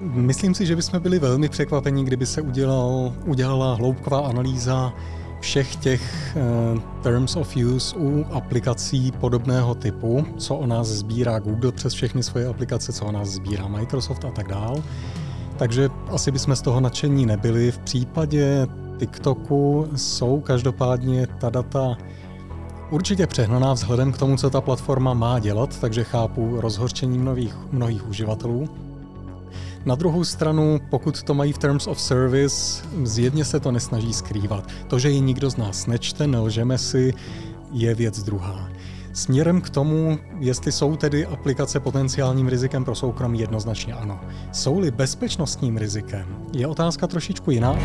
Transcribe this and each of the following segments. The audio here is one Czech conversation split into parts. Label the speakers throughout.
Speaker 1: Myslím si, že bychom byli velmi překvapení, kdyby se udělal, udělala hloubková analýza všech těch uh, terms of use u aplikací podobného typu, co o nás sbírá Google přes všechny svoje aplikace, co o nás sbírá Microsoft a tak dál. Takže asi bychom z toho nadšení nebyli. V případě TikToku jsou každopádně ta data určitě přehnaná vzhledem k tomu, co ta platforma má dělat, takže chápu rozhorčení mnohých, mnohých uživatelů. Na druhou stranu, pokud to mají v Terms of Service, zjedně se to nesnaží skrývat. To, že ji nikdo z nás nečte, nelžeme si, je věc druhá. Směrem k tomu, jestli jsou tedy aplikace potenciálním rizikem pro soukromí, jednoznačně ano. Jsou-li bezpečnostním rizikem, je otázka trošičku jiná.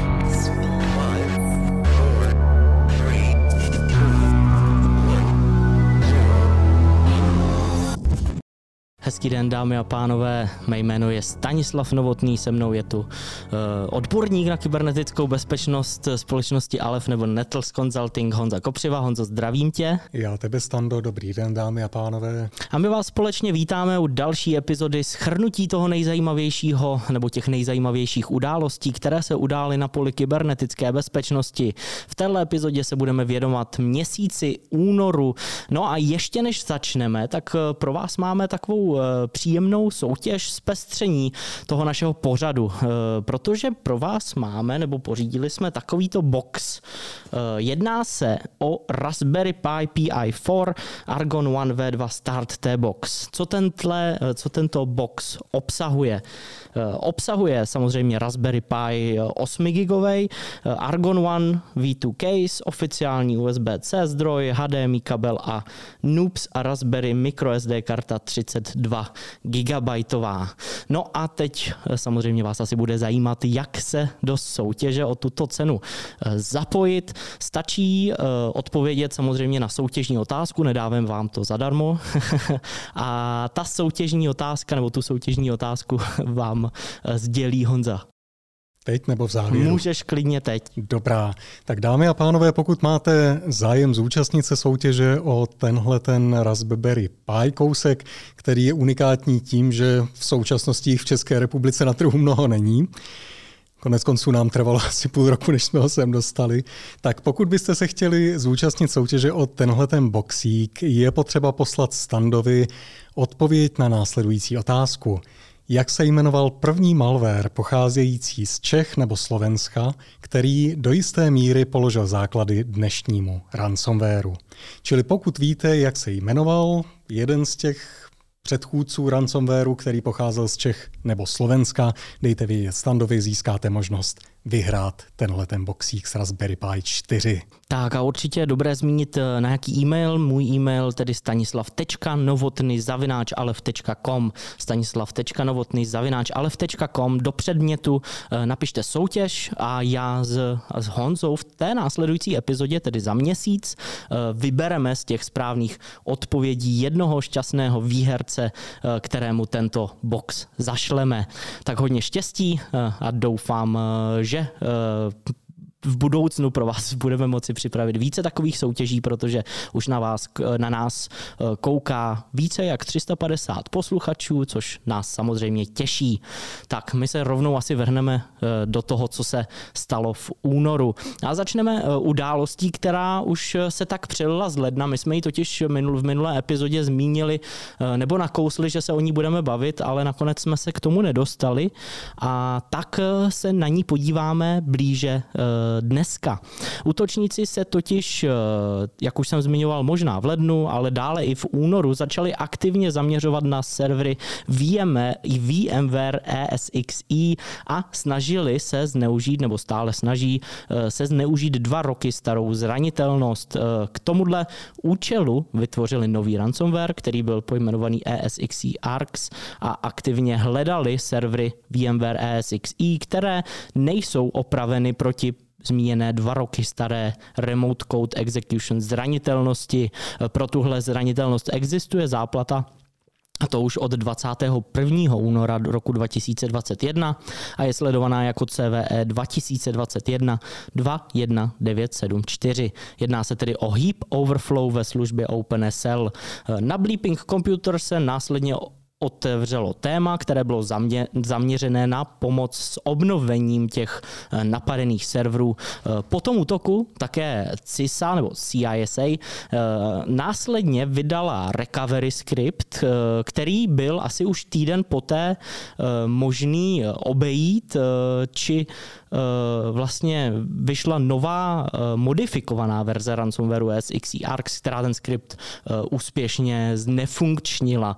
Speaker 2: Hezký den, dámy a pánové. Mé jméno je Stanislav Novotný, se mnou je tu uh, odborník na kybernetickou bezpečnost společnosti Alef nebo Nettles Consulting Honza Kopřiva. Honzo, zdravím tě.
Speaker 1: Já tebe, Stando, dobrý den, dámy a pánové.
Speaker 2: A my vás společně vítáme u další epizody schrnutí toho nejzajímavějšího nebo těch nejzajímavějších událostí, které se udály na poli kybernetické bezpečnosti. V této epizodě se budeme vědomat měsíci únoru. No a ještě než začneme, tak eh, pro vás máme takovou Eh, příjemnou soutěž zpestření toho našeho pořadu, eh, protože pro vás máme, nebo pořídili jsme takovýto box. Eh, jedná se o Raspberry Pi PI4 Argon One V2 Start T-Box. Co, tentle, co tento box obsahuje? Obsahuje samozřejmě Raspberry Pi 8 gigový, Argon One V2 case, oficiální USB-C zdroj, HDMI kabel a Noobs a Raspberry microSD karta 32 2 gigabajtová. No a teď eh, samozřejmě vás asi bude zajímat, jak se do soutěže o tuto cenu eh, zapojit. Stačí eh, odpovědět samozřejmě na soutěžní otázku, nedávám vám to zadarmo. a ta soutěžní otázka, nebo tu soutěžní otázku vám sdělí Honza.
Speaker 1: Teď nebo v závěru?
Speaker 2: Můžeš klidně teď.
Speaker 1: Dobrá. Tak dámy a pánové, pokud máte zájem zúčastnit se soutěže o tenhle ten Raspberry Pi kousek, který je unikátní tím, že v současnosti jich v České republice na trhu mnoho není, Konec konců nám trvalo asi půl roku, než jsme ho sem dostali. Tak pokud byste se chtěli zúčastnit soutěže o tenhle ten boxík, je potřeba poslat standovi odpověď na následující otázku jak se jmenoval první malware pocházející z Čech nebo Slovenska, který do jisté míry položil základy dnešnímu ransomwareu. Čili pokud víte, jak se jmenoval jeden z těch předchůdců ransomwareu, který pocházel z Čech nebo Slovenska, dejte vědět standovi, získáte možnost vyhrát tenhle ten boxík s Raspberry Pi 4.
Speaker 2: Tak a určitě je dobré zmínit eh, na jaký e-mail. Můj e-mail tedy stanislav.novotny zavináč alev.com stanislav.novotny zavináč alev.com do předmětu eh, napište soutěž a já s, s Honzou v té následující epizodě, tedy za měsíc, eh, vybereme z těch správných odpovědí jednoho šťastného výherce, kterému tento box zašleme. Tak hodně štěstí a doufám, že že eh, v budoucnu pro vás budeme moci připravit více takových soutěží, protože už na vás, na nás eh, kouká více jak 350 posluchačů, což nás samozřejmě těší. Tak my se rovnou asi vrhneme eh, do toho, co se stalo v únoru. A začneme eh, událostí, která už se tak přelila z ledna. My jsme ji totiž v minulé epizodě zmínili nebo nakousli, že se o ní budeme bavit, ale nakonec jsme se k tomu nedostali. A tak se na ní podíváme blíže dneska. Útočníci se totiž, eh, jak už jsem zmiňoval, možná v lednu, ale dále i v únoru začali aktivně zaměřovat na servery VM, VMware ESXi a snažili se zneužít, nebo stále snaží eh, se zneužít dva roky starou zranitelnost. Eh, k tomuhle účelu vytvořili nový ransomware, který byl pojmenovaný ESXi ARX a aktivně hledali servery VMware ESXi, které nejsou opraveny proti zmíněné dva roky staré Remote Code Execution zranitelnosti. Pro tuhle zranitelnost existuje záplata a to už od 21. února roku 2021 a je sledovaná jako CVE 2021 21974. Jedná se tedy o heap overflow ve službě OpenSL. Na Bleeping Computer se následně otevřelo téma, které bylo zaměřené na pomoc s obnovením těch eh, napadených serverů. Eh, po tom útoku také CISA nebo CISA následně vydala recovery script, který byl asi už týden poté možný obejít, či vlastně vyšla nová modifikovaná verze ransomwareu SXE která ten skript úspěšně znefunkčnila.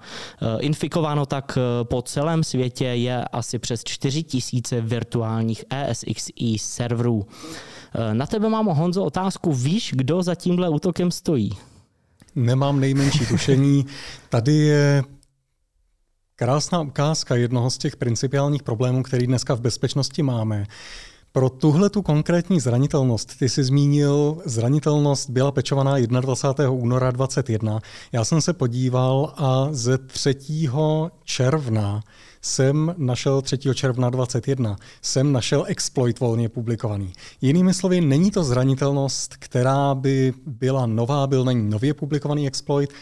Speaker 2: Infikováno tak po celém světě je asi přes 4000 virtuálních ESXi serverů. Na tebe mám, Honzo, otázku. Víš, kdo za tímhle útokem stojí?
Speaker 1: Nemám nejmenší tušení. Tady je krásná ukázka jednoho z těch principiálních problémů, který dneska v bezpečnosti máme. Pro tuhle tu konkrétní zranitelnost, ty jsi zmínil, zranitelnost byla pečovaná 21. února 2021. Já jsem se podíval a ze 3. června jsem našel 3. června 2021, jsem našel exploit volně publikovaný. Jinými slovy, není to zranitelnost, která by byla nová, byl není nově publikovaný exploit,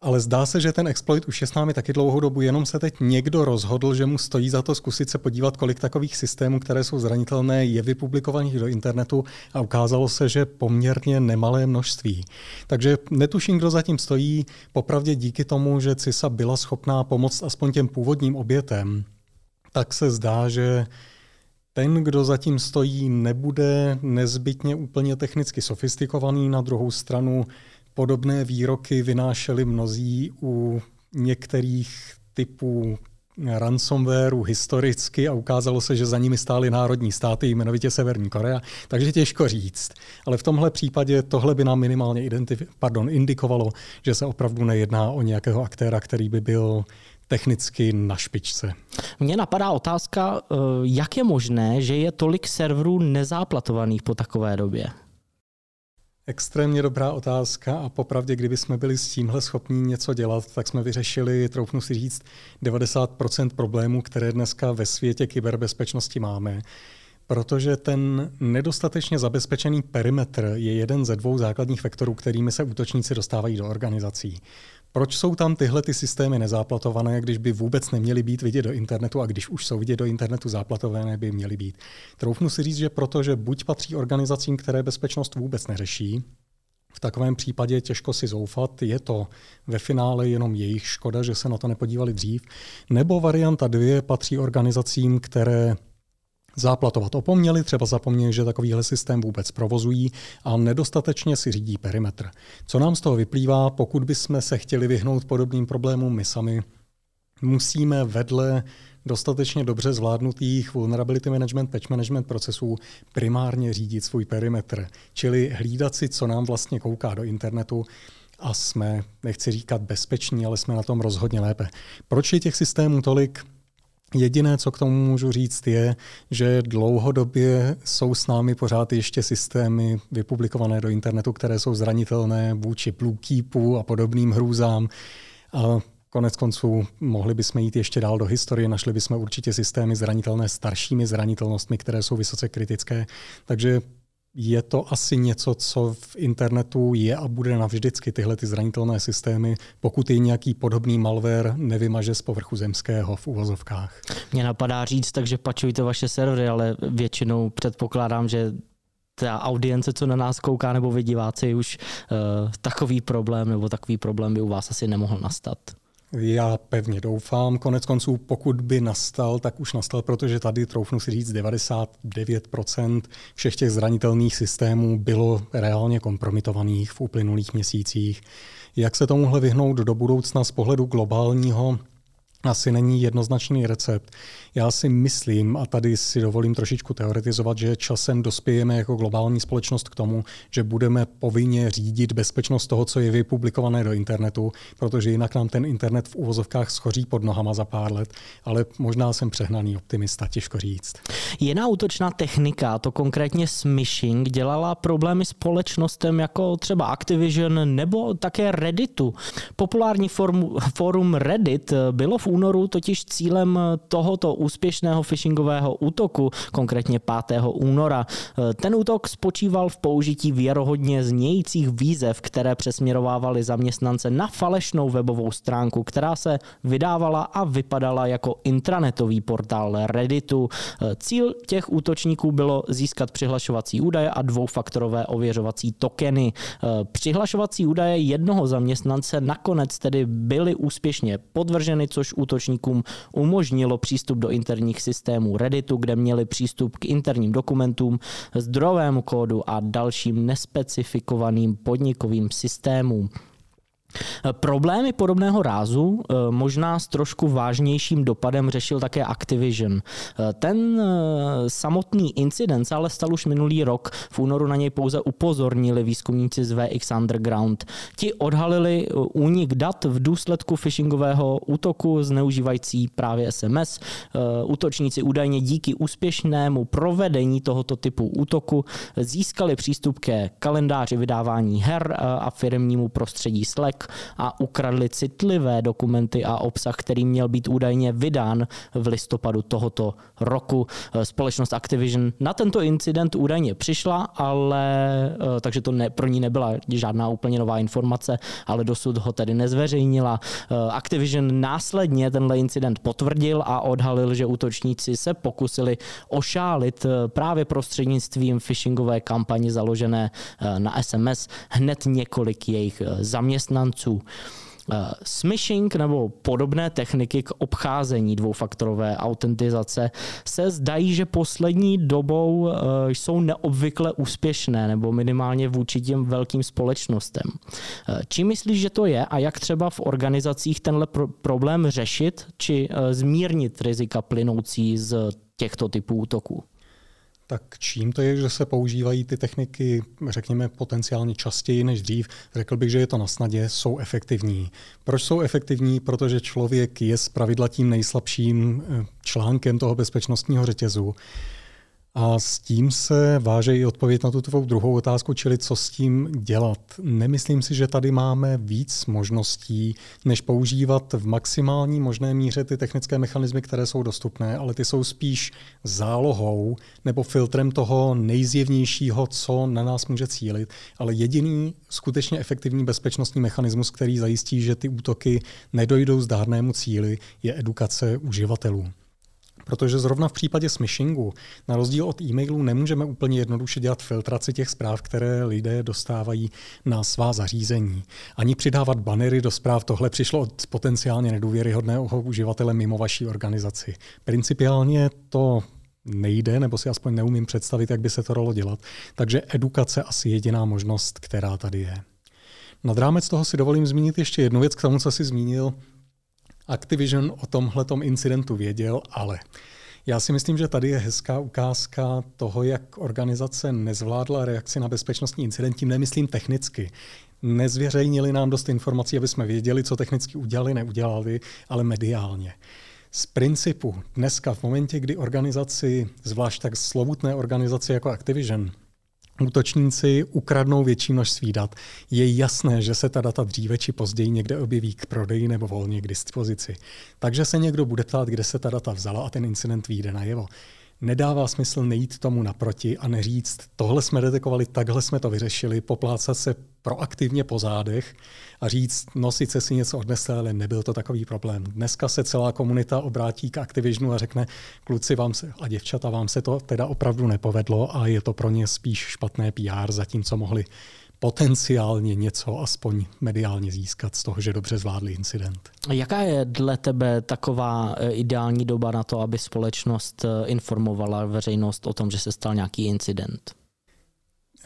Speaker 1: ale zdá se, že ten exploit už je s námi taky dlouhou dobu, jenom se teď někdo rozhodl, že mu stojí za to zkusit se podívat, kolik takových systémů, které jsou zranitelné, je vypublikovaných do internetu a ukázalo se, že poměrně nemalé množství. Takže netuším, kdo zatím stojí. Popravdě díky tomu, že CISA byla schopná pomoct aspoň těm původním obětem, tak se zdá, že ten, kdo zatím stojí, nebude nezbytně úplně technicky sofistikovaný. Na druhou stranu Podobné výroky vynášeli mnozí u některých typů ransomwareu historicky a ukázalo se, že za nimi stály národní státy, jmenovitě Severní Korea, takže těžko říct. Ale v tomhle případě tohle by nám minimálně identif- pardon, indikovalo, že se opravdu nejedná o nějakého aktéra, který by byl technicky na špičce.
Speaker 2: Mně napadá otázka, eh, jak je možné, že je tolik serverů nezáplatovaných po takové době?
Speaker 1: Extrémně dobrá otázka a popravdě, kdyby jsme byli s tímhle schopní něco dělat, tak jsme vyřešili, troufnu si říct, 90% problémů, které dneska ve světě kyberbezpečnosti máme. Protože ten nedostatečně zabezpečený perimetr je jeden ze dvou základních vektorů, kterými se útočníci dostávají do organizací. Proč jsou tam tyhle ty systémy nezáplatované, když by vůbec neměly být vidět do internetu a když už jsou vidět do internetu záplatované, by měly být? Troufnu si říct, že protože buď patří organizacím, které bezpečnost vůbec neřeší, v takovém případě těžko si zoufat, je to ve finále jenom jejich škoda, že se na to nepodívali dřív, nebo varianta dvě patří organizacím, které záplatovat opomněli, třeba zapomněli, že takovýhle systém vůbec provozují a nedostatečně si řídí perimetr. Co nám z toho vyplývá, pokud bychom se chtěli vyhnout podobným problémům my sami, musíme vedle dostatečně dobře zvládnutých vulnerability management, patch management procesů primárně řídit svůj perimetr, čili hlídat si, co nám vlastně kouká do internetu a jsme, nechci říkat bezpeční, ale jsme na tom rozhodně lépe. Proč je těch systémů tolik? Jediné, co k tomu můžu říct, je, že dlouhodobě jsou s námi pořád ještě systémy vypublikované do internetu, které jsou zranitelné vůči Bluekeepu a podobným hrůzám. A konec konců mohli bychom jít ještě dál do historie, našli bychom určitě systémy zranitelné staršími zranitelnostmi, které jsou vysoce kritické. Takže je to asi něco, co v internetu je a bude navždycky tyhle ty zranitelné systémy, pokud je nějaký podobný malware nevymaže z povrchu zemského v uvozovkách.
Speaker 2: Mě napadá říct, takže pačujte vaše servery, ale většinou předpokládám, že ta audience, co na nás kouká, nebo vy diváci, už uh, takový problém nebo takový problém by u vás asi nemohl nastat.
Speaker 1: Já pevně doufám. Konec konců, pokud by nastal, tak už nastal, protože tady, troufnu si říct, 99% všech těch zranitelných systémů bylo reálně kompromitovaných v uplynulých měsících. Jak se tomuhle vyhnout do budoucna z pohledu globálního, asi není jednoznačný recept. Já si myslím, a tady si dovolím trošičku teoretizovat, že časem dospějeme jako globální společnost k tomu, že budeme povinně řídit bezpečnost toho, co je vypublikované do internetu, protože jinak nám ten internet v úvozovkách schoří pod nohama za pár let, ale možná jsem přehnaný optimista, těžko říct.
Speaker 2: Jiná útočná technika, to konkrétně smishing, dělala problémy společnostem jako třeba Activision nebo také Redditu. Populární forum, forum Reddit bylo v únoru totiž cílem tohoto úspěšného phishingového útoku, konkrétně 5. února. Ten útok spočíval v použití věrohodně znějících výzev, které přesměrovávaly zaměstnance na falešnou webovou stránku, která se vydávala a vypadala jako intranetový portál Redditu. Cíl těch útočníků bylo získat přihlašovací údaje a dvoufaktorové ověřovací tokeny. Přihlašovací údaje jednoho zaměstnance nakonec tedy byly úspěšně podvrženy, což útočníkům umožnilo přístup do interních systémů Redditu, kde měli přístup k interním dokumentům, zdrojovému kódu a dalším nespecifikovaným podnikovým systémům. Problémy podobného rázu eh, možná s trošku vážnějším dopadem řešil také Activision. Eh, ten eh, samotný incident ale stal už minulý rok. V únoru na něj pouze upozornili výzkumníci z VX Underground. Ti odhalili únik dat v důsledku phishingového útoku zneužívající právě SMS. Útočníci údajně díky úspěšnému provedení tohoto typu útoku získali přístup ke kalendáři vydávání her a firmnímu prostředí Slack a ukradli citlivé dokumenty a obsah, který měl být údajně vydán v listopadu tohoto roku. Společnost Activision na tento incident údajně přišla, ale eh, takže to ne, pro ní nebyla žádná úplně nová informace, ale dosud ho tedy nezveřejnila. Eh, Activision následně tenhle incident potvrdil a odhalil, že útočníci se pokusili ošálit eh, právě prostřednictvím phishingové kampaně založené na SMS hned několik jejich zaměstnanců zaměstnanců. Eh, smishing nebo podobné techniky k obcházení dvoufaktorové autentizace se zdají, že poslední dobou eh, jsou neobvykle úspěšné nebo minimálně vůči těm velkým společnostem. Eh, čím myslíš, že to je a jak třeba v organizacích tenhle problém řešit či zmírnit rizika plynoucí z těchto typů útoků?
Speaker 1: Tak čím to je, že se používají ty techniky, řekněme, potenciálně častěji než dřív? Řekl bych, že je to na snadě, jsou efektivní. Proč jsou efektivní? Protože člověk je zpravidla tím nejslabším eh, článkem toho bezpečnostního řetězu. A s tím se váže i odpověď na tu tvou druhou otázku, čili co s tím dělat. Nemyslím si, že tady máme víc možností, než používat v maximální možné míře ty technické mechanismy, které jsou dostupné, ale ty jsou spíš zálohou nebo filtrem toho nejzjevnějšího, co na nás může cílit. Ale jediný skutečně efektivní bezpečnostní mechanismus, který zajistí, že ty útoky nedojdou zdárnému cíli, je edukace uživatelů. Protože zrovna v případě smishingu, na rozdíl od e-mailů, nemůžeme úplně jednoduše dělat filtraci těch zpráv, které lidé dostávají na svá zařízení. Ani přidávat banery do zpráv, tohle přišlo od potenciálně nedůvěryhodného uživatele mimo vaší organizaci. Principiálně to nejde, nebo si aspoň neumím představit, jak by se to dalo dělat. Takže edukace asi jediná možnost, která tady je. Nad rámec toho si dovolím zmínit ještě jednu věc k tomu, co si zmínil, Activision o tomhle incidentu věděl, ale já si myslím, že tady je hezká ukázka toho, jak organizace nezvládla reakci na bezpečnostní incident, tím nemyslím technicky. Nezvěřejnili nám dost informací, aby jsme věděli, co technicky udělali, neudělali, ale mediálně. Z principu dneska v momentě, kdy organizaci, zvlášť tak slovutné organizaci jako Activision, útočníci ukradnou větší množství dat, je jasné, že se ta data dříve či později někde objeví k prodeji nebo volně k dispozici. Takže se někdo bude ptát, kde se ta data vzala a ten incident vyjde najevo nedává smysl nejít tomu naproti a neříct, tohle jsme detekovali, takhle jsme to vyřešili, poplácat se proaktivně po zádech a říct, no sice si něco odnesl, ale nebyl to takový problém. Dneska se celá komunita obrátí k Activisionu a řekne, kluci vám se, a děvčata, vám se to teda opravdu nepovedlo a je to pro ně spíš špatné PR, zatímco mohli potenciálně něco aspoň mediálně získat z toho, že dobře zvládli incident.
Speaker 2: Jaká je dle tebe taková eh, ideální doba na to, aby společnost eh, informovala veřejnost o tom, že se stal nějaký incident?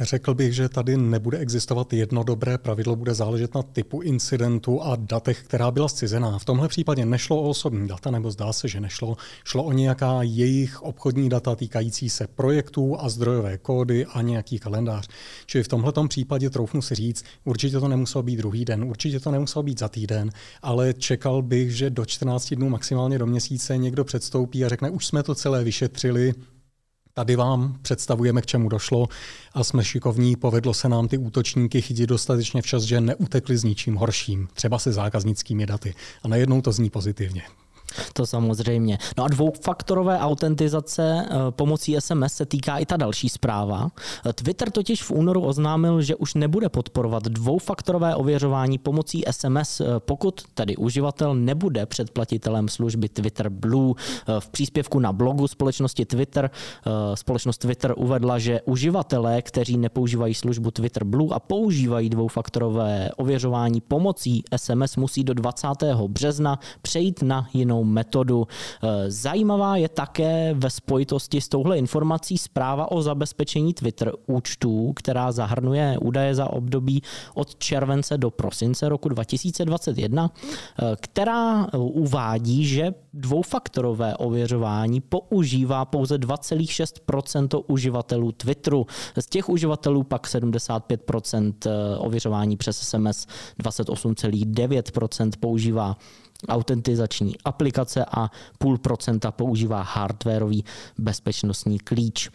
Speaker 1: Řekl bych, že tady nebude existovat jedno dobré pravidlo, bude záležet na typu incidentu a datech, která byla zcizená. V tomhle případě nešlo o osobní data, nebo zdá se, že nešlo. Šlo o nějaká jejich obchodní data týkající se projektů a zdrojové kódy a nějaký kalendář. Čili v tomhle případě troufnu si říct, určitě to nemuselo být druhý den, určitě to nemuselo být za týden, ale čekal bych, že do 14 dnů, maximálně do měsíce někdo předstoupí a řekne, už jsme to celé vyšetřili, Tady vám představujeme, k čemu došlo a jsme šikovní, povedlo se nám ty útočníky chytit dostatečně včas, že neutekli s ničím horším, třeba se zákaznickými daty. A najednou to zní pozitivně.
Speaker 2: To samozřejmě. No a dvoufaktorové autentizace eh, pomocí SMS se týká i ta další zpráva. Twitter totiž v únoru oznámil, že už nebude podporovat dvoufaktorové ověřování pomocí SMS, eh, pokud tedy uživatel nebude předplatitelem služby Twitter Blue. Eh, v příspěvku na blogu společnosti Twitter společnost Twitter uvedla, že uživatelé, kteří nepoužívají službu Twitter Blue a používají dvoufaktorové ověřování pomocí SMS, musí do 20. března přejít na jinou metodu. Eh, zajímavá je také ve spojitosti s touhle informací zpráva o zabezpečení Twitter účtů, která zahrnuje údaje za období od července do prosince roku 2021, eh, která uvádí, že dvoufaktorové ověřování používá pouze 2,6% uživatelů Twitteru. Z těch uživatelů pak 75 eh, ověřování přes SMS, 28,9% používá autentizační aplikace a půl procenta používá hardwareový bezpečnostní klíč.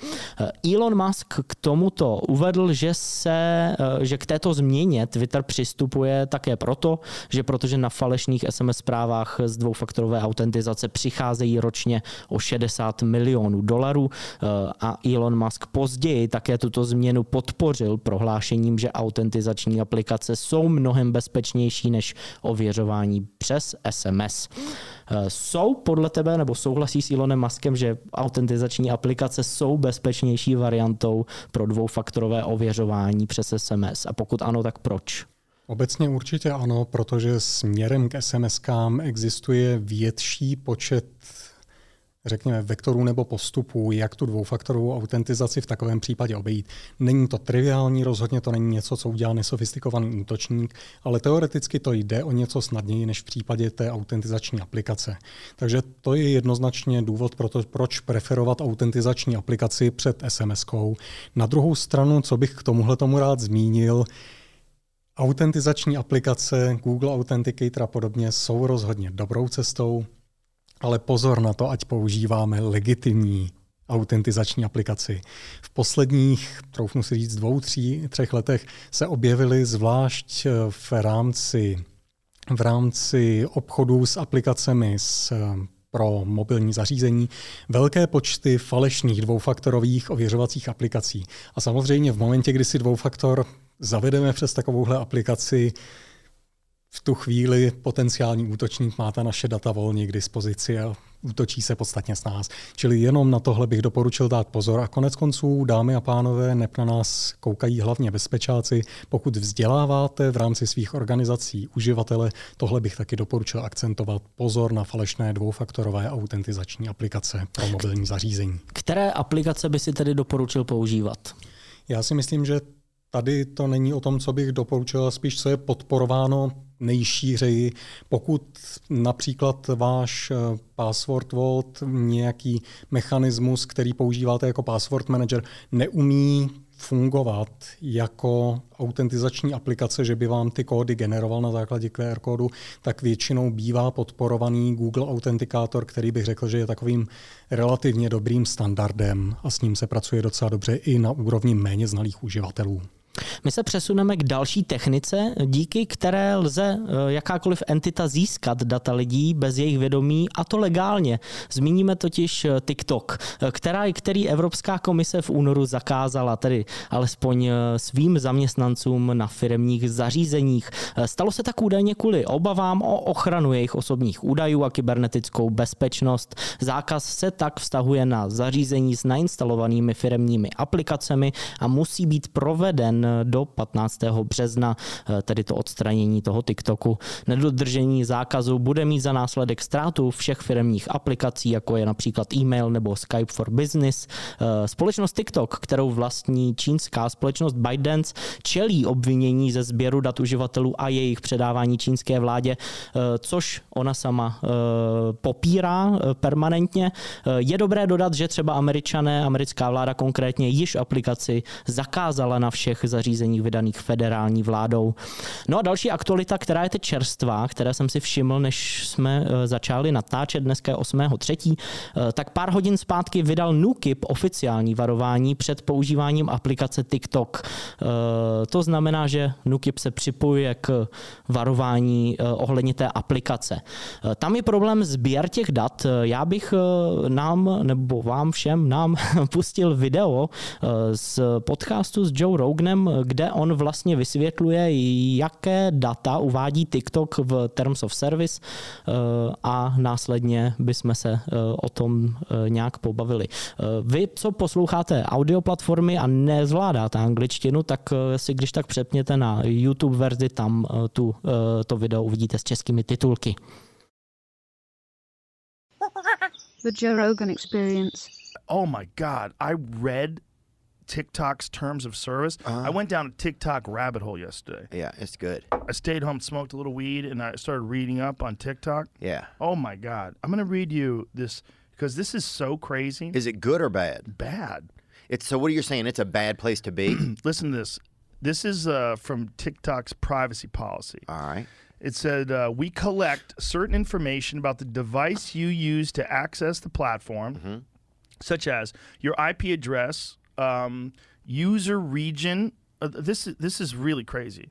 Speaker 2: Elon Musk k tomuto uvedl, že, se, že k této změně Twitter přistupuje také proto, že protože na falešných SMS zprávách z dvoufaktorové autentizace přicházejí ročně o 60 milionů dolarů a Elon Musk později také tuto změnu podpořil prohlášením, že autentizační aplikace jsou mnohem bezpečnější než ověřování přes SMS. Eh, jsou podle tebe, nebo souhlasí s Elonem Muskem, že autentizační aplikace jsou bezpečnější variantou pro dvoufaktorové ověřování přes SMS? A pokud ano, tak proč?
Speaker 1: Obecně určitě ano, protože směrem k SMS-kám existuje větší počet řekněme, vektorů nebo postupů, jak tu dvoufaktorovou autentizaci v takovém případě obejít. Není to triviální, rozhodně to není něco, co udělá nesofistikovaný útočník, ale teoreticky to jde o něco snadněji než v případě té autentizační aplikace. Takže to je jednoznačně důvod pro to, proč preferovat autentizační aplikaci před SMS-kou. Na druhou stranu, co bych k tomuhle tomu rád zmínil, Autentizační aplikace, Google Authenticator a podobně jsou rozhodně dobrou cestou, ale pozor na to, ať používáme legitimní autentizační aplikaci. V posledních, troufnu si říct, dvou, tří, třech letech se objevily zvlášť v rámci, v rámci obchodů s aplikacemi s pro mobilní zařízení velké počty falešných dvoufaktorových ověřovacích aplikací. A samozřejmě v momentě, kdy si dvoufaktor zavedeme přes takovouhle aplikaci, v tu chvíli potenciální útočník má ta naše data volně k dispozici a útočí se podstatně s nás. Čili jenom na tohle bych doporučil dát pozor. A konec konců, dámy a pánové, nep na nás koukají hlavně bezpečáci. Pokud vzděláváte v rámci svých organizací uživatele, tohle bych taky doporučil akcentovat. Pozor na falešné dvoufaktorové autentizační aplikace pro mobilní zařízení.
Speaker 2: Které aplikace by si tedy doporučil používat?
Speaker 1: Já si myslím, že tady to není o tom, co bych doporučil, spíš co je podporováno nejšířeji. Pokud například váš eh, password vault, nějaký mechanismus, který používáte jako password manager, neumí fungovat jako autentizační aplikace, že by vám ty kódy generoval na základě QR kódu, tak většinou bývá podporovaný Google Authenticator, který bych řekl, že je takovým relativně dobrým standardem a s ním se pracuje docela dobře i na úrovni méně znalých uživatelů.
Speaker 2: My se přesuneme k další technice, díky které lze eh, jakákoliv entita získat data lidí bez jejich vědomí a to legálně. Zmíníme totiž eh, TikTok, eh, která, který Evropská komise v únoru zakázala, tedy alespoň svým zaměstnancům na firmních zařízeních. Stalo se tak údajně kvůli obavám o ochranu jejich osobních údajů a kybernetickou bezpečnost. Zákaz se tak vztahuje na zařízení s nainstalovanými firmními aplikacemi a musí být proveden do 15. března, eh, tedy to odstranění toho TikToku. Nedodržení zákazu bude mít za následek ztrátu všech firmních aplikací, jako je například e-mail nebo Skype for Business. Eh, společnost TikTok, kterou vlastní čínská společnost ByteDance, čelí obvinění ze sběru dat uživatelů a jejich předávání čínské vládě, eh, což ona sama popírá permanentně. Je dobré dodat, že třeba američané, americká vláda konkrétně již aplikaci zakázala na všech zařízeních vydaných federální vládou. No a další aktualita, která je teď čerstvá, které jsem si všiml, než jsme eh, začali natáčet dneska je 8.3., eh, tak pár hodin zpátky vydal NUKIP oficiální varování před používáním aplikace TikTok. To znamená, že NUKIP se připojuje k varování ohledně té aplikace. Tam je problém sběr těch dat. Já bych nám, nebo vám všem, nám pustil video z podcastu s Joe Roganem, kde on vlastně vysvětluje, jaké data uvádí TikTok v Terms of Service eh, a následně bychom se eh, o tom eh, nějak pobavili. Vy, co posloucháte audioplatformy a nezvládáte angličtinu, tak si když tak přepněte na YouTube verzi, tam tu, to video uvidíte s českými titulky. The Joe Rogan Experience.
Speaker 3: Oh my God, I read TikTok's terms of service. Uh-huh. I went down a TikTok rabbit hole yesterday.
Speaker 4: Yeah, it's good.
Speaker 3: I stayed home, smoked a little weed, and I started reading up on TikTok.
Speaker 4: Yeah.
Speaker 3: Oh my God. I'm going to read you this because this is so crazy.
Speaker 4: Is it good or bad?
Speaker 3: Bad.
Speaker 4: It's so what are you saying? It's a bad place to be?
Speaker 3: Listen to this. This is uh, from TikTok's privacy policy.
Speaker 4: All right.
Speaker 3: It said, uh, We collect certain information about the device you use to access the platform, mm-hmm. such as your IP address, um, user region. Uh, this is this is really crazy.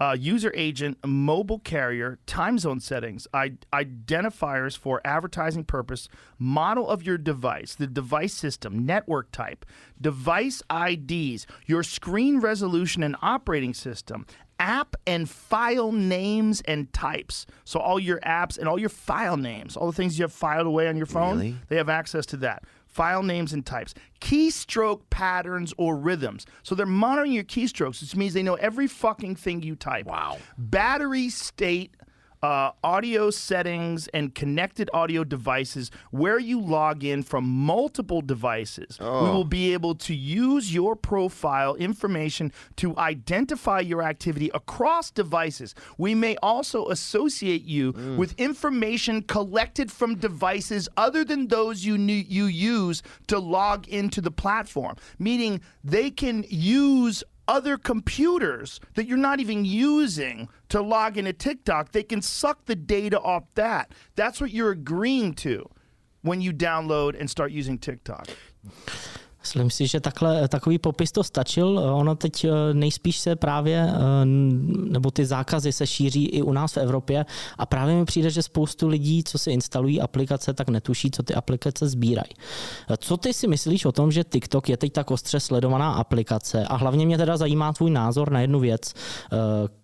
Speaker 3: Uh, user agent, mobile carrier, time zone settings, I- identifiers for advertising purpose, model of your device, the device system, network type, device IDs, your screen resolution and operating system, app and file names and types. So all your apps and all your file names, all the things you have filed away on your phone,
Speaker 4: really?
Speaker 3: they have access to that file names and types, keystroke patterns or rhythms. So they're monitoring your keystrokes, which means they know every fucking thing you type.
Speaker 4: Wow.
Speaker 3: Battery state uh, audio settings and connected audio devices where you log in from multiple devices. Oh. We will be able to use your profile information to identify your activity across devices. We may also associate you mm. with information collected from devices other than those you you use to log into the platform, meaning they can use other computers that you're not even using to log into TikTok, they can suck the data off that. That's what you're agreeing to when you download and start using TikTok.
Speaker 2: Myslím si, že takhle, takový popis to stačil. Ono teď eh, nejspíš se právě, eh, nebo ty zákazy se šíří i u nás v Evropě a právě mi přijde, že spoustu lidí, co si instalují aplikace, tak netuší, co ty aplikace sbírají. Co ty si myslíš o tom, že TikTok je teď tak ostře sledovaná aplikace a hlavně mě teda zajímá tvůj názor na jednu věc, eh,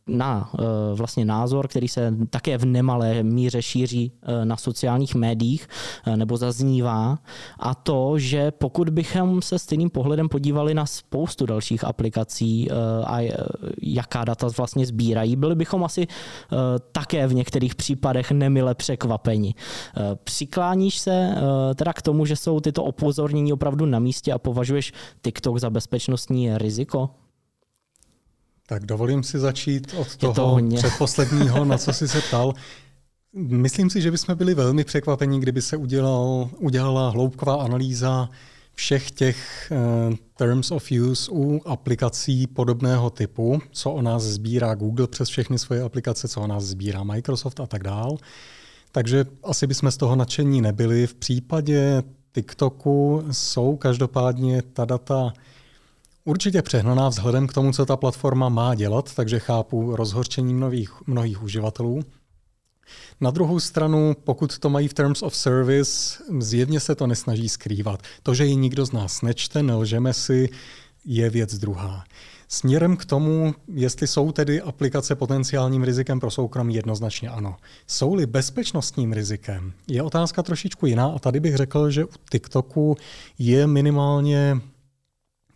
Speaker 2: na eh, vlastně názor, který se také v nemalé míře šíří eh, na sociálních médiích eh, nebo zaznívá a to, že pokud bychom se stejným pohledem podívali na spoustu dalších aplikací a jaká data vlastně sbírají, byli bychom asi také v některých případech nemile překvapeni. Přikláníš se teda k tomu, že jsou tyto opozornění opravdu na místě a považuješ TikTok za bezpečnostní riziko?
Speaker 1: Tak dovolím si začít od toho to předposledního, na co jsi se ptal. Myslím si, že bychom byli velmi překvapení, kdyby se udělal, udělala hloubková analýza všech těch uh, terms of use u aplikací podobného typu, co o nás sbírá Google přes všechny svoje aplikace, co o nás sbírá Microsoft a tak dál. Takže asi bychom z toho nadšení nebyli. V případě TikToku jsou každopádně ta data Určitě přehnaná vzhledem k tomu, co ta platforma má dělat, takže chápu rozhorčení mnohých, mnohých uživatelů. Na druhou stranu, pokud to mají v Terms of Service, zjevně se to nesnaží skrývat. To, že ji nikdo z nás nečte, nelžeme si, je věc druhá. Směrem k tomu, jestli jsou tedy aplikace potenciálním rizikem pro soukromí, jednoznačně ano. Jsou-li bezpečnostním rizikem, je otázka trošičku jiná a tady bych řekl, že u TikToku je minimálně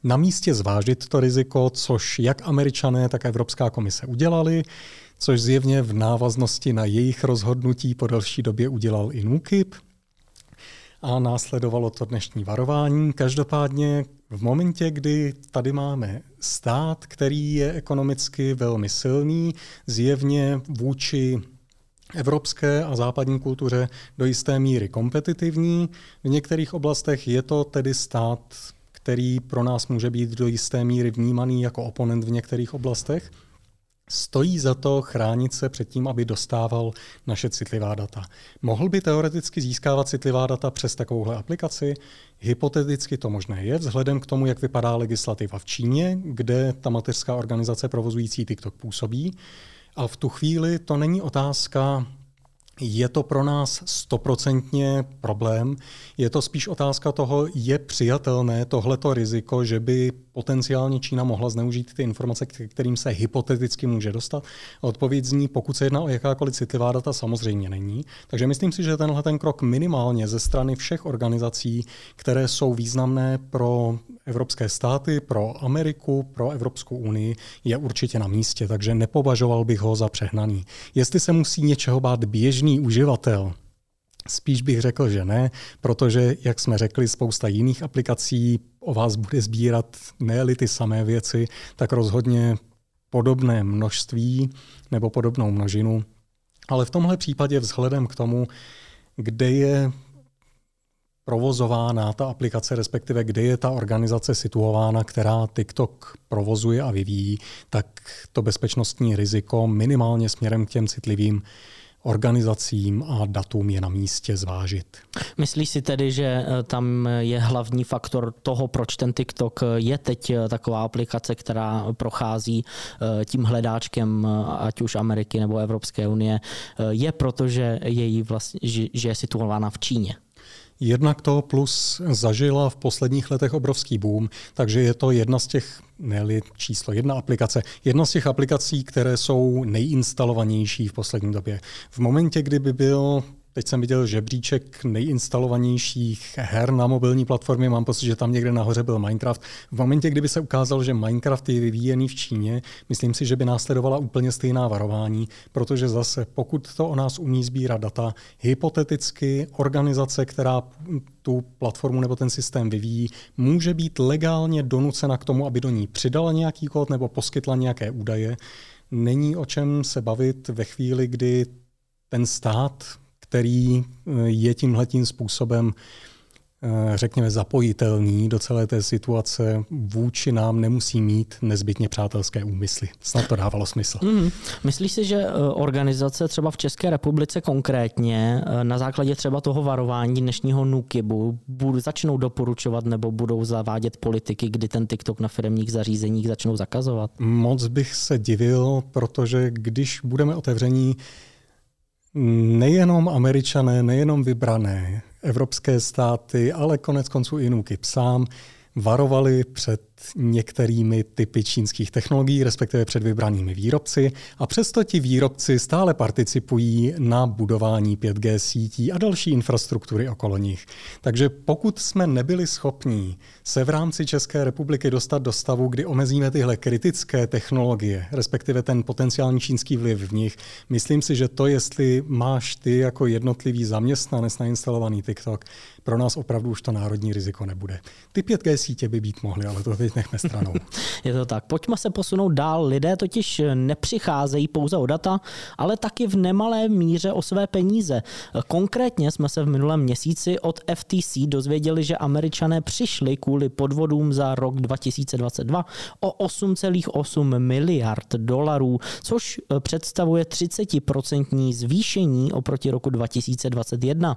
Speaker 1: na místě zvážit to riziko, což jak američané, tak Evropská komise udělali, což zjevně v návaznosti na jejich rozhodnutí po delší době udělal i NUKIP. A následovalo to dnešní varování. Každopádně v momentě, kdy tady máme stát, který je ekonomicky velmi silný, zjevně vůči evropské a západní kultuře do jisté míry kompetitivní. V některých oblastech je to tedy stát který pro nás může být do jisté míry vnímaný jako oponent v některých oblastech, stojí za to chránit se před tím, aby dostával naše citlivá data. Mohl by teoreticky získávat citlivá data přes takovouhle aplikaci? Hypoteticky to možné je, vzhledem k tomu, jak vypadá legislativa v Číně, kde ta mateřská organizace provozující TikTok působí. A v tu chvíli to není otázka je to pro nás stoprocentně problém. Je to spíš otázka toho, je přijatelné tohleto riziko, že by potenciálně Čína mohla zneužít ty informace, kterým se hypoteticky může dostat. Odpověď zní, pokud se jedná o jakákoliv citlivá data, samozřejmě není. Takže myslím si, že tenhle ten krok minimálně ze strany všech organizací, které jsou významné pro evropské státy, pro Ameriku, pro Evropskou unii, je určitě na místě, takže nepovažoval bych ho za přehnaný. Jestli se musí něčeho bát běžný uživatel, Spíš bych řekl, že ne, protože, jak jsme řekli, spousta jiných aplikací o vás bude sbírat ne ty samé věci, tak rozhodně podobné množství nebo podobnou množinu. Ale v tomhle případě vzhledem k tomu, kde je provozována ta aplikace, respektive kde je ta organizace situována, která TikTok provozuje a vyvíjí, tak to bezpečnostní riziko minimálně směrem k těm citlivým organizacím a datům je na místě zvážit.
Speaker 2: Myslíš si tedy, že eh, tam je hlavní faktor toho, proč ten TikTok je teď eh, taková aplikace, která prochází eh, tím hledáčkem, ať už Ameriky nebo Evropské unie, je proto, že je, vlastně, že je situována v Číně?
Speaker 1: Jednak to plus zažila v posledních letech obrovský boom, takže je to jedna z těch, ne číslo jedna aplikace, jedna z těch aplikací, které jsou nejinstalovanější v poslední době. V momentě, kdyby byl Teď jsem viděl žebříček nejinstalovanějších her na mobilní platformě. Mám pocit, že tam někde nahoře byl Minecraft. V momentě, kdyby se ukázalo, že Minecraft je vyvíjený v Číně, myslím si, že by následovala úplně stejná varování, protože zase, pokud to o nás umí sbírat data, hypoteticky organizace, která tu platformu nebo ten systém vyvíjí, může být legálně donucena k tomu, aby do ní přidala nějaký kód nebo poskytla nějaké údaje. Není o čem se bavit ve chvíli, kdy ten stát který eh, je tímhletím způsobem eh, řekněme, zapojitelný do celé té situace vůči nám nemusí mít nezbytně přátelské úmysly. Snad to dávalo smysl. Mm.
Speaker 2: Myslíš si, že eh, organizace třeba v České republice konkrétně na základě třeba toho varování dnešního NUKIBu budou, začnou doporučovat nebo budou zavádět politiky, kdy ten TikTok na firmních zařízeních začnou zakazovat?
Speaker 1: Moc bych se divil, protože když budeme otevření, nejenom američané, nejenom vybrané evropské státy, ale konec konců i NUKIP sám varovali před některými typy čínských technologií, respektive před vybranými výrobci. A přesto ti výrobci stále participují na budování 5G sítí a další infrastruktury okolo nich. Takže pokud jsme nebyli schopní se v rámci České republiky dostat do stavu, kdy omezíme tyhle kritické technologie, respektive ten potenciální čínský vliv v nich, myslím si, že to, jestli máš ty jako jednotlivý zaměstnanec nainstalovaný TikTok, pro nás opravdu už to národní riziko nebude. Ty 5G sítě by být mohly, ale to teď nechme stranou.
Speaker 2: Je to tak. Pojďme se posunout dál. Lidé totiž nepřicházejí pouze o data, ale taky v nemalé míře o své peníze. Konkrétně jsme se v minulém měsíci od FTC dozvěděli, že američané přišli kvůli podvodům za rok 2022 o 8,8 miliard dolarů, což představuje 30% zvýšení oproti roku 2021.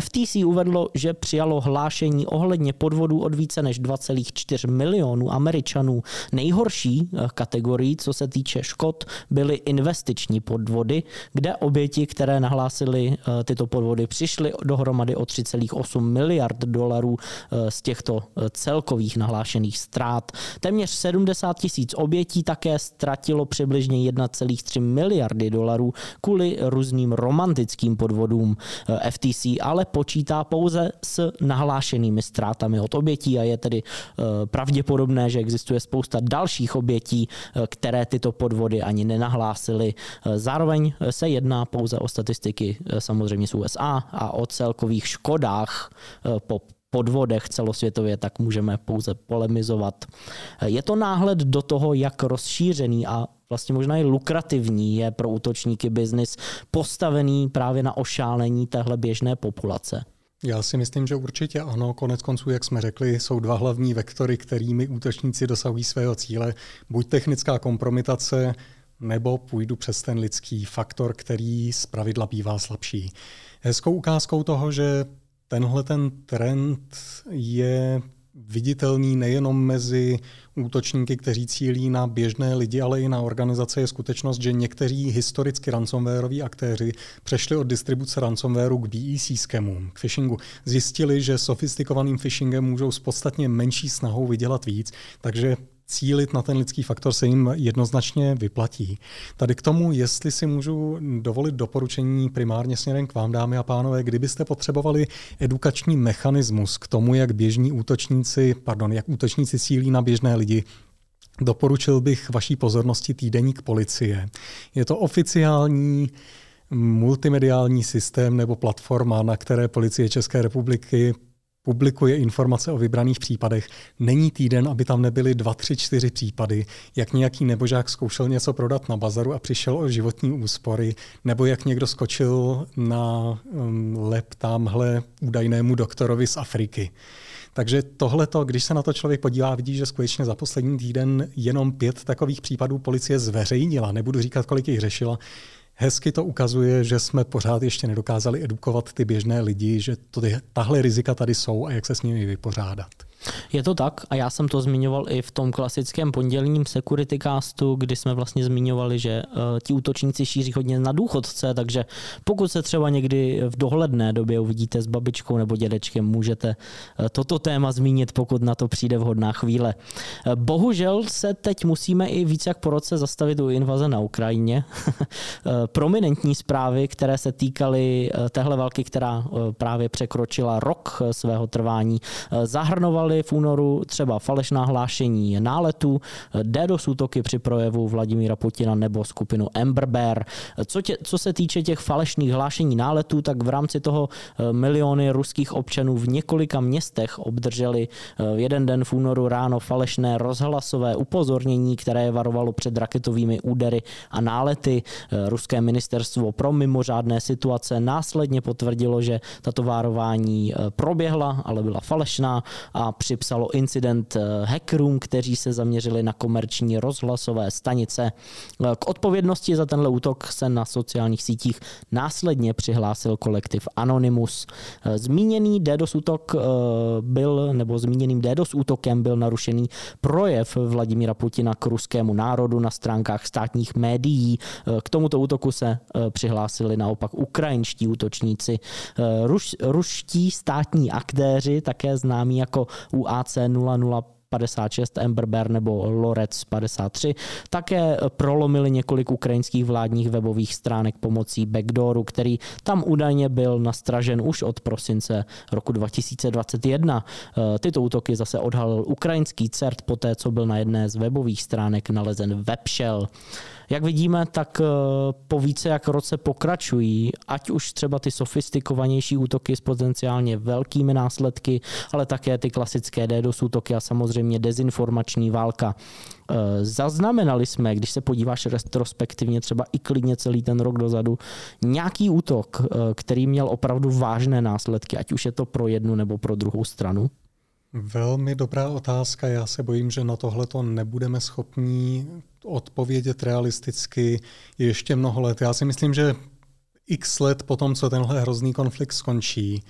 Speaker 2: FTC uvedlo, že přijalo hlášení ohledně podvodů od více než 2,4 milionů Američanů. Nejhorší eh, kategorii, co se týče škod, byly investiční podvody, kde oběti, které nahlásily eh, tyto podvody, přišly dohromady o 3,8 miliard dolarů eh, z těchto celkových nahlášených ztrát. Téměř 70 tisíc obětí také ztratilo přibližně 1,3 miliardy dolarů kvůli různým romantickým podvodům. FTC ale počítá pouze s nahlášenými ztrátami od obětí a je tedy pravděpodobné, že existuje spousta dalších obětí, eh, které tyto podvody ani nenahlásily. Eh, zároveň se jedná pouze o statistiky eh, samozřejmě z USA a o celkových škodách po podvodech celosvětově, tak můžeme pouze polemizovat. Je to náhled do toho, jak rozšířený a vlastně možná i lukrativní je pro útočníky biznis postavený právě na ošálení téhle běžné populace.
Speaker 1: Já si myslím, že určitě ano. Konec konců, jak jsme řekli, jsou dva hlavní vektory, kterými útočníci dosahují svého cíle. Buď technická kompromitace, nebo půjdu přes ten lidský faktor, který z pravidla bývá slabší. Hezkou ukázkou toho, že tenhle ten trend je viditelný nejenom mezi útočníky, kteří cílí na běžné lidi, ale i na organizace, je skutečnost, že někteří historicky ransomwareoví aktéři přešli od distribuce ransomwareu k BEC skémům, k phishingu. Zjistili, že sofistikovaným phishingem můžou s podstatně menší snahou vydělat víc, takže cílit na ten lidský faktor se jim jednoznačně vyplatí. Tady k tomu, jestli si můžu dovolit doporučení primárně směrem k vám, dámy a pánové, kdybyste potřebovali edukační mechanismus k tomu, jak běžní útočníci, pardon, jak útočníci cílí na běžné lidi, doporučil bych vaší pozornosti týdeník policie. Je to oficiální multimediální systém nebo platforma, na které policie České republiky publikuje informace o vybraných případech. Není týden, aby tam nebyly dva, tři, čtyři případy, jak nějaký nebožák zkoušel něco prodat na bazaru a přišel o životní úspory, nebo jak někdo skočil na um, lep tamhle údajnému doktorovi z Afriky. Takže tohleto, když se na to člověk podívá, vidí, že skutečně za poslední týden jenom pět takových případů policie zveřejnila. Nebudu říkat, kolik jich řešila, Hezky to ukazuje, že jsme pořád ještě nedokázali edukovat ty běžné lidi, že to, tahle rizika tady jsou a jak se s nimi vypořádat.
Speaker 2: Je to tak a já jsem to zmiňoval i v tom klasickém pondělním security castu, kdy jsme vlastně zmiňovali, že uh, ti útočníci šíří hodně na důchodce, takže pokud se třeba někdy v dohledné době uvidíte s babičkou nebo dědečkem, můžete uh, toto téma zmínit, pokud na to přijde vhodná chvíle. Uh, bohužel se teď musíme i víc jak po roce zastavit u invaze na Ukrajině. Prominentní zprávy, které se týkaly téhle války, která právě překročila rok svého trvání, zahrnovaly vyvolali v únoru třeba falešná hlášení náletu, DDoS útoky při projevu Vladimíra Putina nebo skupinu Ember Bear. Co, tě, co se týče těch falešných hlášení náletů, tak v rámci toho eh, miliony ruských občanů v několika městech obdrželi eh, jeden den v únoru ráno falešné rozhlasové upozornění, které varovalo před raketovými údery a nálety. Eh, Ruské ministerstvo pro mimořádné situace následně potvrdilo, že tato várování proběhla, ale byla falešná a připsalo incident eh, hackerům, kteří se zaměřili na komerční rozhlasové stanice. Eh, k odpovědnosti za tenhle útok se na sociálních sítích následně přihlásil kolektiv Anonymous. Eh, zmíněný DDoS útok byl, nebo zmíněným DDoS útokem byl narušený projev Vladimíra Putina k ruskému národu na stránkách státních médií. K tomuto útoku se přihlásili naopak ukrajinští útočníci. Ruš, ruští státní aktéři, také známí jako UAC 00 56 Emberber nebo Lorec 53 také prolomili několik ukrajinských vládních webových stránek pomocí backdooru, který tam údajně byl nastražen už od prosince roku 2021. Eh, tyto útoky zase odhalil ukrajinský CERT poté, co byl na jedné z webových stránek nalezen webshell. Jak vidíme, tak eh, po více jak roce pokračují, ať už třeba ty sofistikovanější útoky s potenciálně velkými následky, ale také ty klasické DDoS útoky a samozřejmě dezinformační válka. Eh, zaznamenali jsme, když se podíváš retrospektivně třeba i klidně celý ten rok dozadu, nějaký útok, eh, který měl opravdu vážné následky, ať už je to pro jednu nebo pro druhou stranu?
Speaker 1: Velmi dobrá otázka. Já se bojím, že na tohle to nebudeme schopni odpovědět realisticky ještě mnoho let. Já si myslím, že x let po tom, co tenhle hrozný konflikt skončí,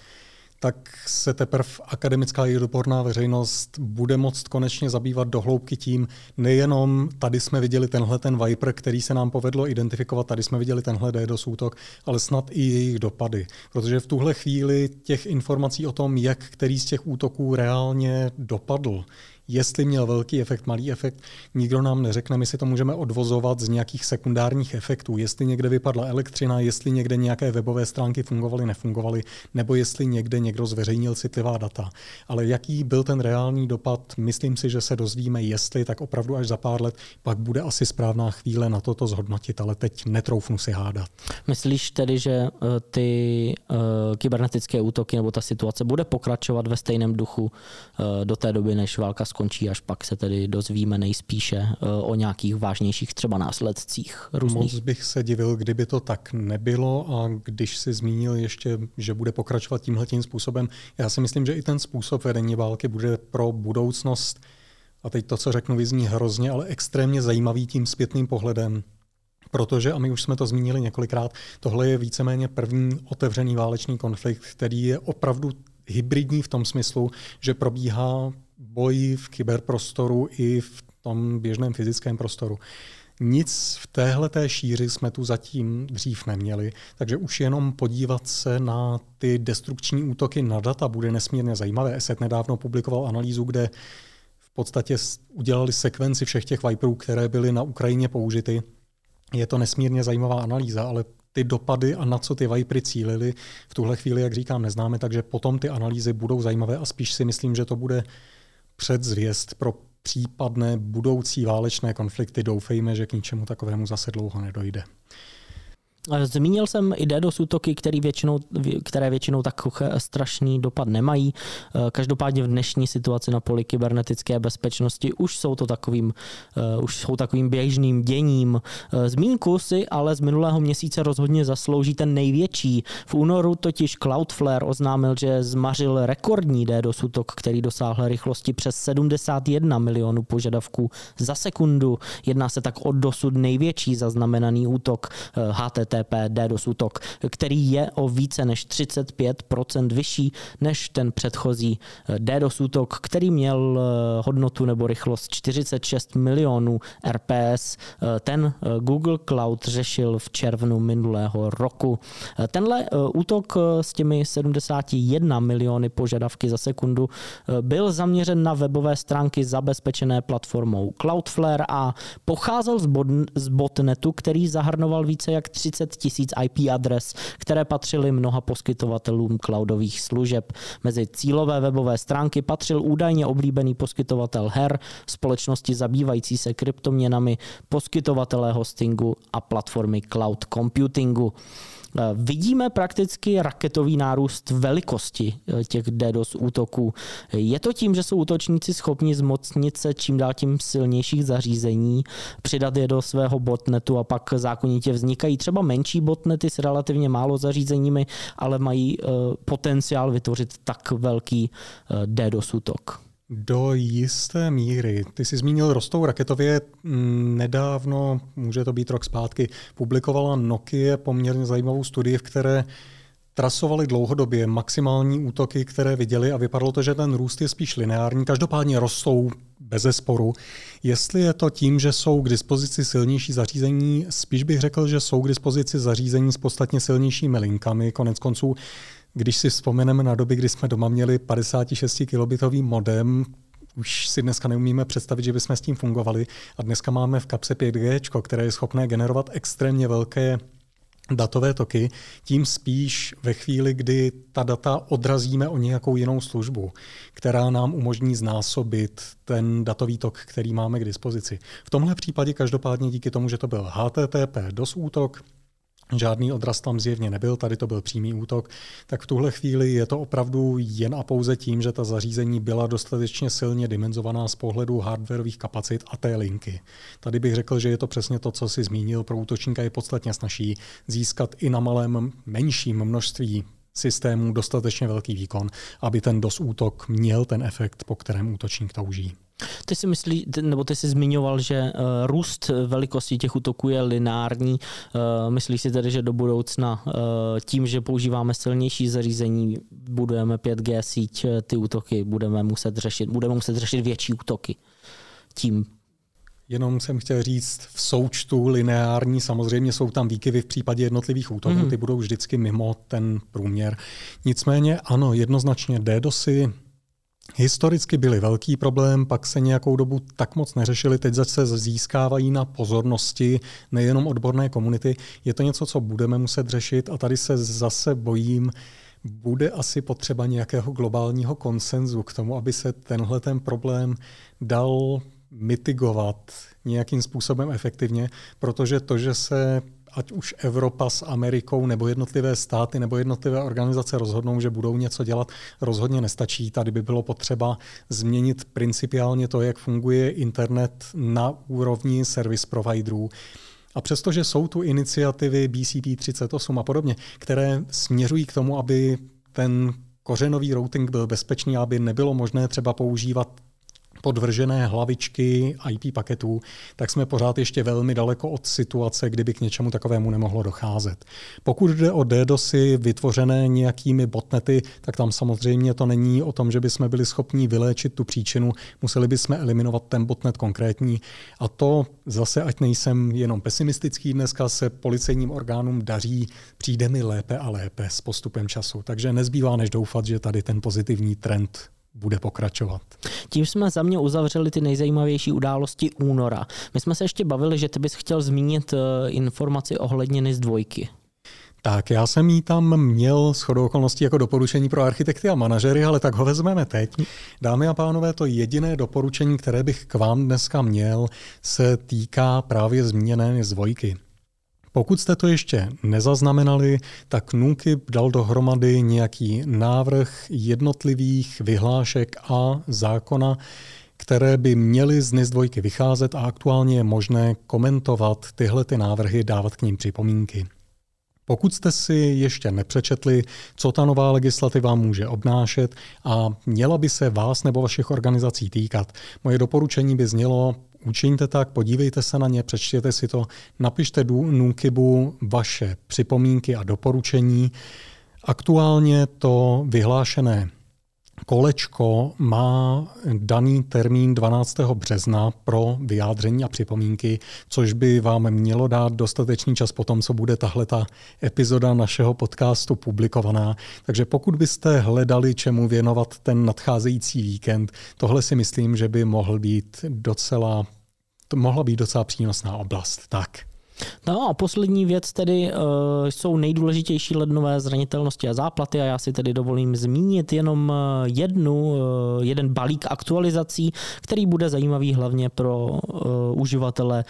Speaker 1: tak se teprve akademická i odborná veřejnost bude moct konečně zabývat dohloubky tím, nejenom tady jsme viděli tenhle ten Viper, který se nám povedlo identifikovat, tady jsme viděli tenhle DDoS útok, ale snad i jejich dopady. Protože v tuhle chvíli těch informací o tom, jak který z těch útoků reálně dopadl, jestli měl velký efekt, malý efekt, nikdo nám neřekne, my si to můžeme odvozovat z nějakých sekundárních efektů, jestli někde vypadla elektřina, jestli někde nějaké webové stránky fungovaly, nefungovaly, nebo jestli někde někdo zveřejnil citlivá data. Ale jaký byl ten reálný dopad, myslím si, že se dozvíme, jestli tak opravdu až za pár let, pak bude asi správná chvíle na toto zhodnotit, ale teď netroufnu si hádat.
Speaker 2: Myslíš tedy, že eh, ty uh, kybernetické útoky nebo ta situace bude pokračovat ve stejném duchu uh, do té doby, než válka skončí? Skončí, až pak se tedy dozvíme nejspíše eh, o nějakých vážnějších třeba následcích různých.
Speaker 1: Moc bych se divil, kdyby to tak nebylo a když si zmínil ještě, že bude pokračovat tímhle tím způsobem, já si myslím, že i ten způsob vedení války bude pro budoucnost, a teď to, co řeknu, vyzní hrozně, ale extrémně zajímavý tím zpětným pohledem, Protože, a my už jsme to zmínili několikrát, tohle je víceméně první otevřený válečný konflikt, který je opravdu hybridní v tom smyslu, že probíhá boj v kyberprostoru i v tom běžném fyzickém prostoru. Nic v téhle té šíři jsme tu zatím dřív neměli, takže už jenom podívat se na ty destrukční útoky na data bude nesmírně zajímavé. ESET nedávno publikoval analýzu, kde v podstatě udělali sekvenci všech těch Viperů, které byly na Ukrajině použity. Je to nesmírně zajímavá analýza, ale ty dopady a na co ty Vipery cílily, v tuhle chvíli, jak říkám, neznáme, takže potom ty analýzy budou zajímavé a spíš si myslím, že to bude předzvěst pro případné budoucí válečné konflikty. Doufejme, že k ničemu takovému zase dlouho nedojde.
Speaker 2: Zmínil jsem i DDoS útoky, který většinou, které většinou tak strašný dopad nemají. Každopádně v dnešní situaci na poli kybernetické bezpečnosti už jsou to takovým, uh, už jsou takovým běžným děním. Zmínku si ale z minulého měsíce rozhodně zaslouží ten největší. V únoru totiž Cloudflare oznámil, že zmařil rekordní DDoS útok, který dosáhl rychlosti přes 71 milionů požadavků za sekundu. Jedná se tak o dosud největší zaznamenaný útok HTTP DDoS útok, který je o více než 35% vyšší než ten předchozí eh, DDoS útok, který měl eh, hodnotu nebo rychlost 46 milionů RPS. Eh, ten Google Cloud řešil v červnu minulého roku. Tenhle útok s těmi 71 miliony požadavky za sekundu byl zaměřen na webové stránky zabezpečené platformou Cloudflare a pocházel z botnetu, který zahrnoval více jak 30 30 tisíc IP adres, které patřily mnoha poskytovatelům cloudových služeb. Mezi cílové webové stránky patřil údajně oblíbený poskytovatel her, společnosti zabývající se kryptoměnami, poskytovatelé hostingu a platformy cloud computingu. Eh, vidíme prakticky raketový nárůst velikosti eh, těch DDoS útoků. Je to tím, že jsou útočníci schopni zmocnit se čím dál tím silnějších zařízení, přidat je do svého botnetu a pak zákonitě vznikají třeba menší botnety s relativně málo zařízeními, ale mají eh, potenciál vytvořit tak velký DDoS útok.
Speaker 1: Do jisté míry. Ty jsi zmínil rostou raketově. Mm, nedávno, může to být rok zpátky, publikovala Nokia poměrně zajímavou studii, v které trasovali dlouhodobě maximální útoky, které viděli a vypadalo to, že ten růst je spíš lineární. Každopádně rostou bez sporu. Jestli je to tím, že jsou k dispozici silnější zařízení, spíš bych řekl, že jsou k dispozici zařízení s podstatně silnějšími linkami. Konec konců když si vzpomeneme na doby, kdy jsme doma měli 56 kilobitový modem, už si dneska neumíme představit, že bychom s tím fungovali. A dneska máme v kapse 5G, které je schopné generovat extrémně velké datové toky, tím spíš ve chvíli, kdy ta data odrazíme o nějakou jinou službu, která nám umožní znásobit ten datový tok, který máme k dispozici. V tomhle případě každopádně díky tomu, že to byl HTTP DOS útok, Žádný odraz tam zjevně nebyl, tady to byl přímý útok, tak v tuhle chvíli je to opravdu jen a pouze tím, že ta zařízení byla dostatečně silně dimenzovaná z pohledu hardwareových kapacit a té linky. Tady bych řekl, že je to přesně to, co si zmínil, pro útočníka je podstatně snažší získat i na malém menším množství systémů dostatečně velký výkon, aby ten DOS útok měl ten efekt, po kterém útočník touží.
Speaker 2: Ty si myslí, nebo ty jsi zmiňoval, že uh, růst velikosti těch útoků je lineární. Uh, myslíš si tedy, že do budoucna tím, že používáme silnější zařízení, budujeme 5G síť, ty útoky budeme muset řešit, budeme muset řešit větší útoky tím
Speaker 1: Jenom jsem chtěl říct, v součtu lineární samozřejmě jsou tam výkyvy v případě jednotlivých útoků, mm. ty budou vždycky mimo ten průměr. Nicméně ano, jednoznačně DDoSy historicky byly velký problém, pak se nějakou dobu tak moc neřešili, teď zase získávají na pozornosti nejenom odborné komunity. Je to něco, co budeme muset řešit a tady se zase bojím, bude asi potřeba nějakého globálního konsenzu k tomu, aby se tenhle ten problém dal mitigovat nějakým způsobem efektivně, protože to, že se ať už Evropa s Amerikou, nebo jednotlivé státy, nebo jednotlivé organizace rozhodnou, že budou něco dělat, rozhodně nestačí. Tady by bylo potřeba změnit principiálně to, jak funguje internet na úrovni service providerů. A přestože jsou tu iniciativy BCP 38 a podobně, které směřují k tomu, aby ten kořenový routing byl bezpečný, aby nebylo možné třeba používat podvržené hlavičky IP paketů, tak jsme pořád ještě velmi daleko od situace, kdyby k něčemu takovému nemohlo docházet. Pokud jde o DDoSy vytvořené nějakými botnety, tak tam samozřejmě to není o tom, že bychom byli schopni vyléčit tu příčinu, museli bychom eliminovat ten botnet konkrétní. A to zase, ať nejsem jenom pesimistický, dneska se policejním orgánům daří, přijde mi lépe a lépe s postupem času. Takže nezbývá než doufat, že tady ten pozitivní trend bude pokračovat.
Speaker 2: Tím jsme za mě uzavřeli ty nejzajímavější události února. My jsme se ještě bavili, že ty bys chtěl zmínit eh, informaci ohledně NIS dvojky.
Speaker 1: Tak, já jsem jí tam měl s chodou okolností jako doporučení pro architekty a manažery, ale tak ho vezmeme teď. Dámy a pánové, to jediné doporučení, které bych k vám dneska měl, se týká právě zmíněné z dvojky. Pokud jste to ještě nezaznamenali, tak NUKIP dal dohromady nějaký návrh jednotlivých vyhlášek a zákona, které by měly z NIS 2 vycházet a aktuálně je možné komentovat tyhle ty návrhy, dávat k ním připomínky. Pokud jste si ještě nepřečetli, co ta nová legislativa může obnášet a měla by se vás nebo vašich organizací týkat, moje doporučení by znělo Učiňte tak, podívejte se na ně, přečtěte si to, napište do Nukibu vaše připomínky a doporučení. Aktuálně to vyhlášené kolečko má daný termín 12. března pro vyjádření a připomínky, což by vám mělo dát dostatečný čas po tom, co bude tahle ta epizoda našeho podcastu publikovaná. Takže pokud byste hledali, čemu věnovat ten nadcházející víkend, tohle si myslím, že by mohl být docela, to mohla být docela přínosná oblast. Tak.
Speaker 2: No a poslední věc tedy uh, jsou nejdůležitější lednové zranitelnosti a záplaty a já si tedy dovolím zmínit jenom eh, jednu, uh, jeden balík aktualizací, který bude zajímavý hlavně pro uh, uživatele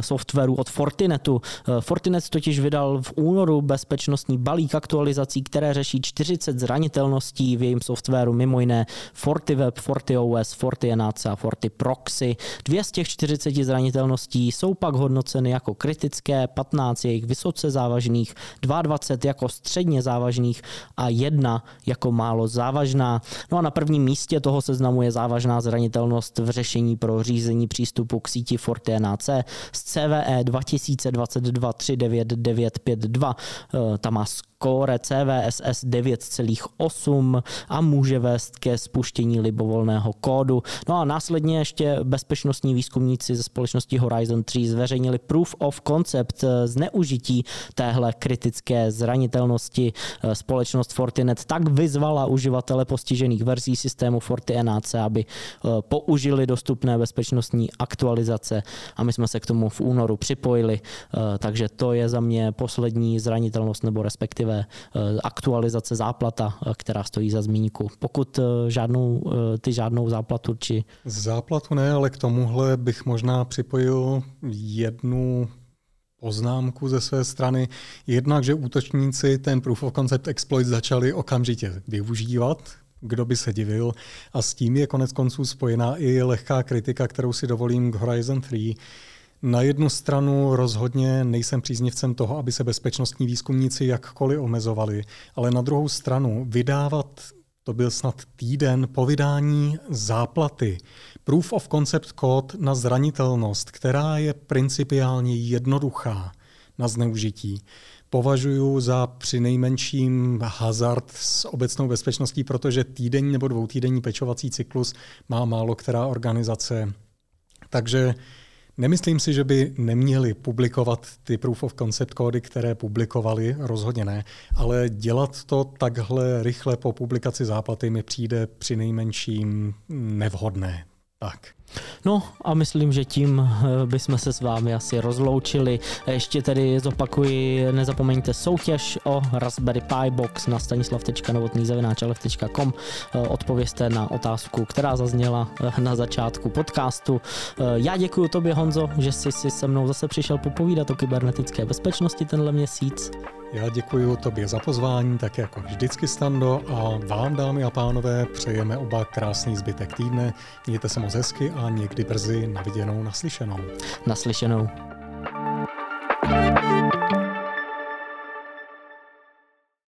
Speaker 2: softwaru od Fortinetu. Fortinet totiž vydal v únoru bezpečnostní balík aktualizací, které řeší 40 zranitelností v jejím softwaru, mimo jiné FortiWeb, FortiOS, FortiNAC a FortiProxy. Dvě z těch 40 zranitelností jsou pak hodnoceny jako kritické kritické, 15 je jich vysoce závažných, 22 jako středně závažných a jedna jako málo závažná. No a na prvním místě toho seznamu je závažná zranitelnost v řešení pro řízení přístupu k síti FortiNAC z CVE 2022 39952. Ta má Core CVSS 9,8 a může vést ke spuštění libovolného kódu. No a následně ještě bezpečnostní výzkumníci ze společnosti Horizon 3 zveřejnili proof of concept zneužití téhle kritické zranitelnosti. Společnost Fortinet tak vyzvala uživatele postižených verzí systému FortiNAC, aby eh, použili dostupné bezpečnostní aktualizace a my jsme se k tomu v únoru připojili, eh, takže to je za mě poslední zranitelnost nebo respektive eh, aktualizace záplata, eh, která stojí za zmínku. Pokud eh, žádnou, ty žádnou záplatu či...
Speaker 1: Záplatu ne, ale k tomuhle bych možná připojil jednu poznámku ze své strany. Jednak, že útočníci ten Proof of Concept exploit začali okamžitě využívat, kdo by se divil. A s tím je konec konců spojená i lehká kritika, kterou si dovolím k Horizon 3, na jednu stranu rozhodně nejsem příznivcem toho, aby se bezpečnostní výzkumníci jakkoliv omezovali, ale na druhou stranu vydávat, to byl snad týden po vydání záplaty, Proof of Concept Code na zranitelnost, která je principiálně jednoduchá na zneužití, považuji za přinejmenším hazard s obecnou bezpečností, protože týdenní nebo dvoutýdenní pečovací cyklus má málo která organizace. Takže Nemyslím si, že by neměli publikovat ty proof of concept kódy, které publikovali, rozhodně ne, ale dělat to takhle rychle po publikaci záplaty mi přijde při nejmenším nevhodné. Tak.
Speaker 2: No a myslím, že tím eh, bychom se s vámi asi rozloučili. Ještě tedy zopakuji, nezapomeňte soutěž o Raspberry Pi Box na stanislav.novotný.com. Eh, odpověste na otázku, která zazněla eh, na začátku podcastu. Já děkuji tobě, Honzo, že jsi si se mnou zase přišel popovídat o kybernetické bezpečnosti tenhle měsíc.
Speaker 1: Já děkuji tobě za pozvání, tak jako vždycky Stando a vám dámy a pánové přejeme oba krásný zbytek týdne. Mějte se moc hezky a někdy brzy naviděnou, naslyšenou.
Speaker 2: Naslyšenou. thank you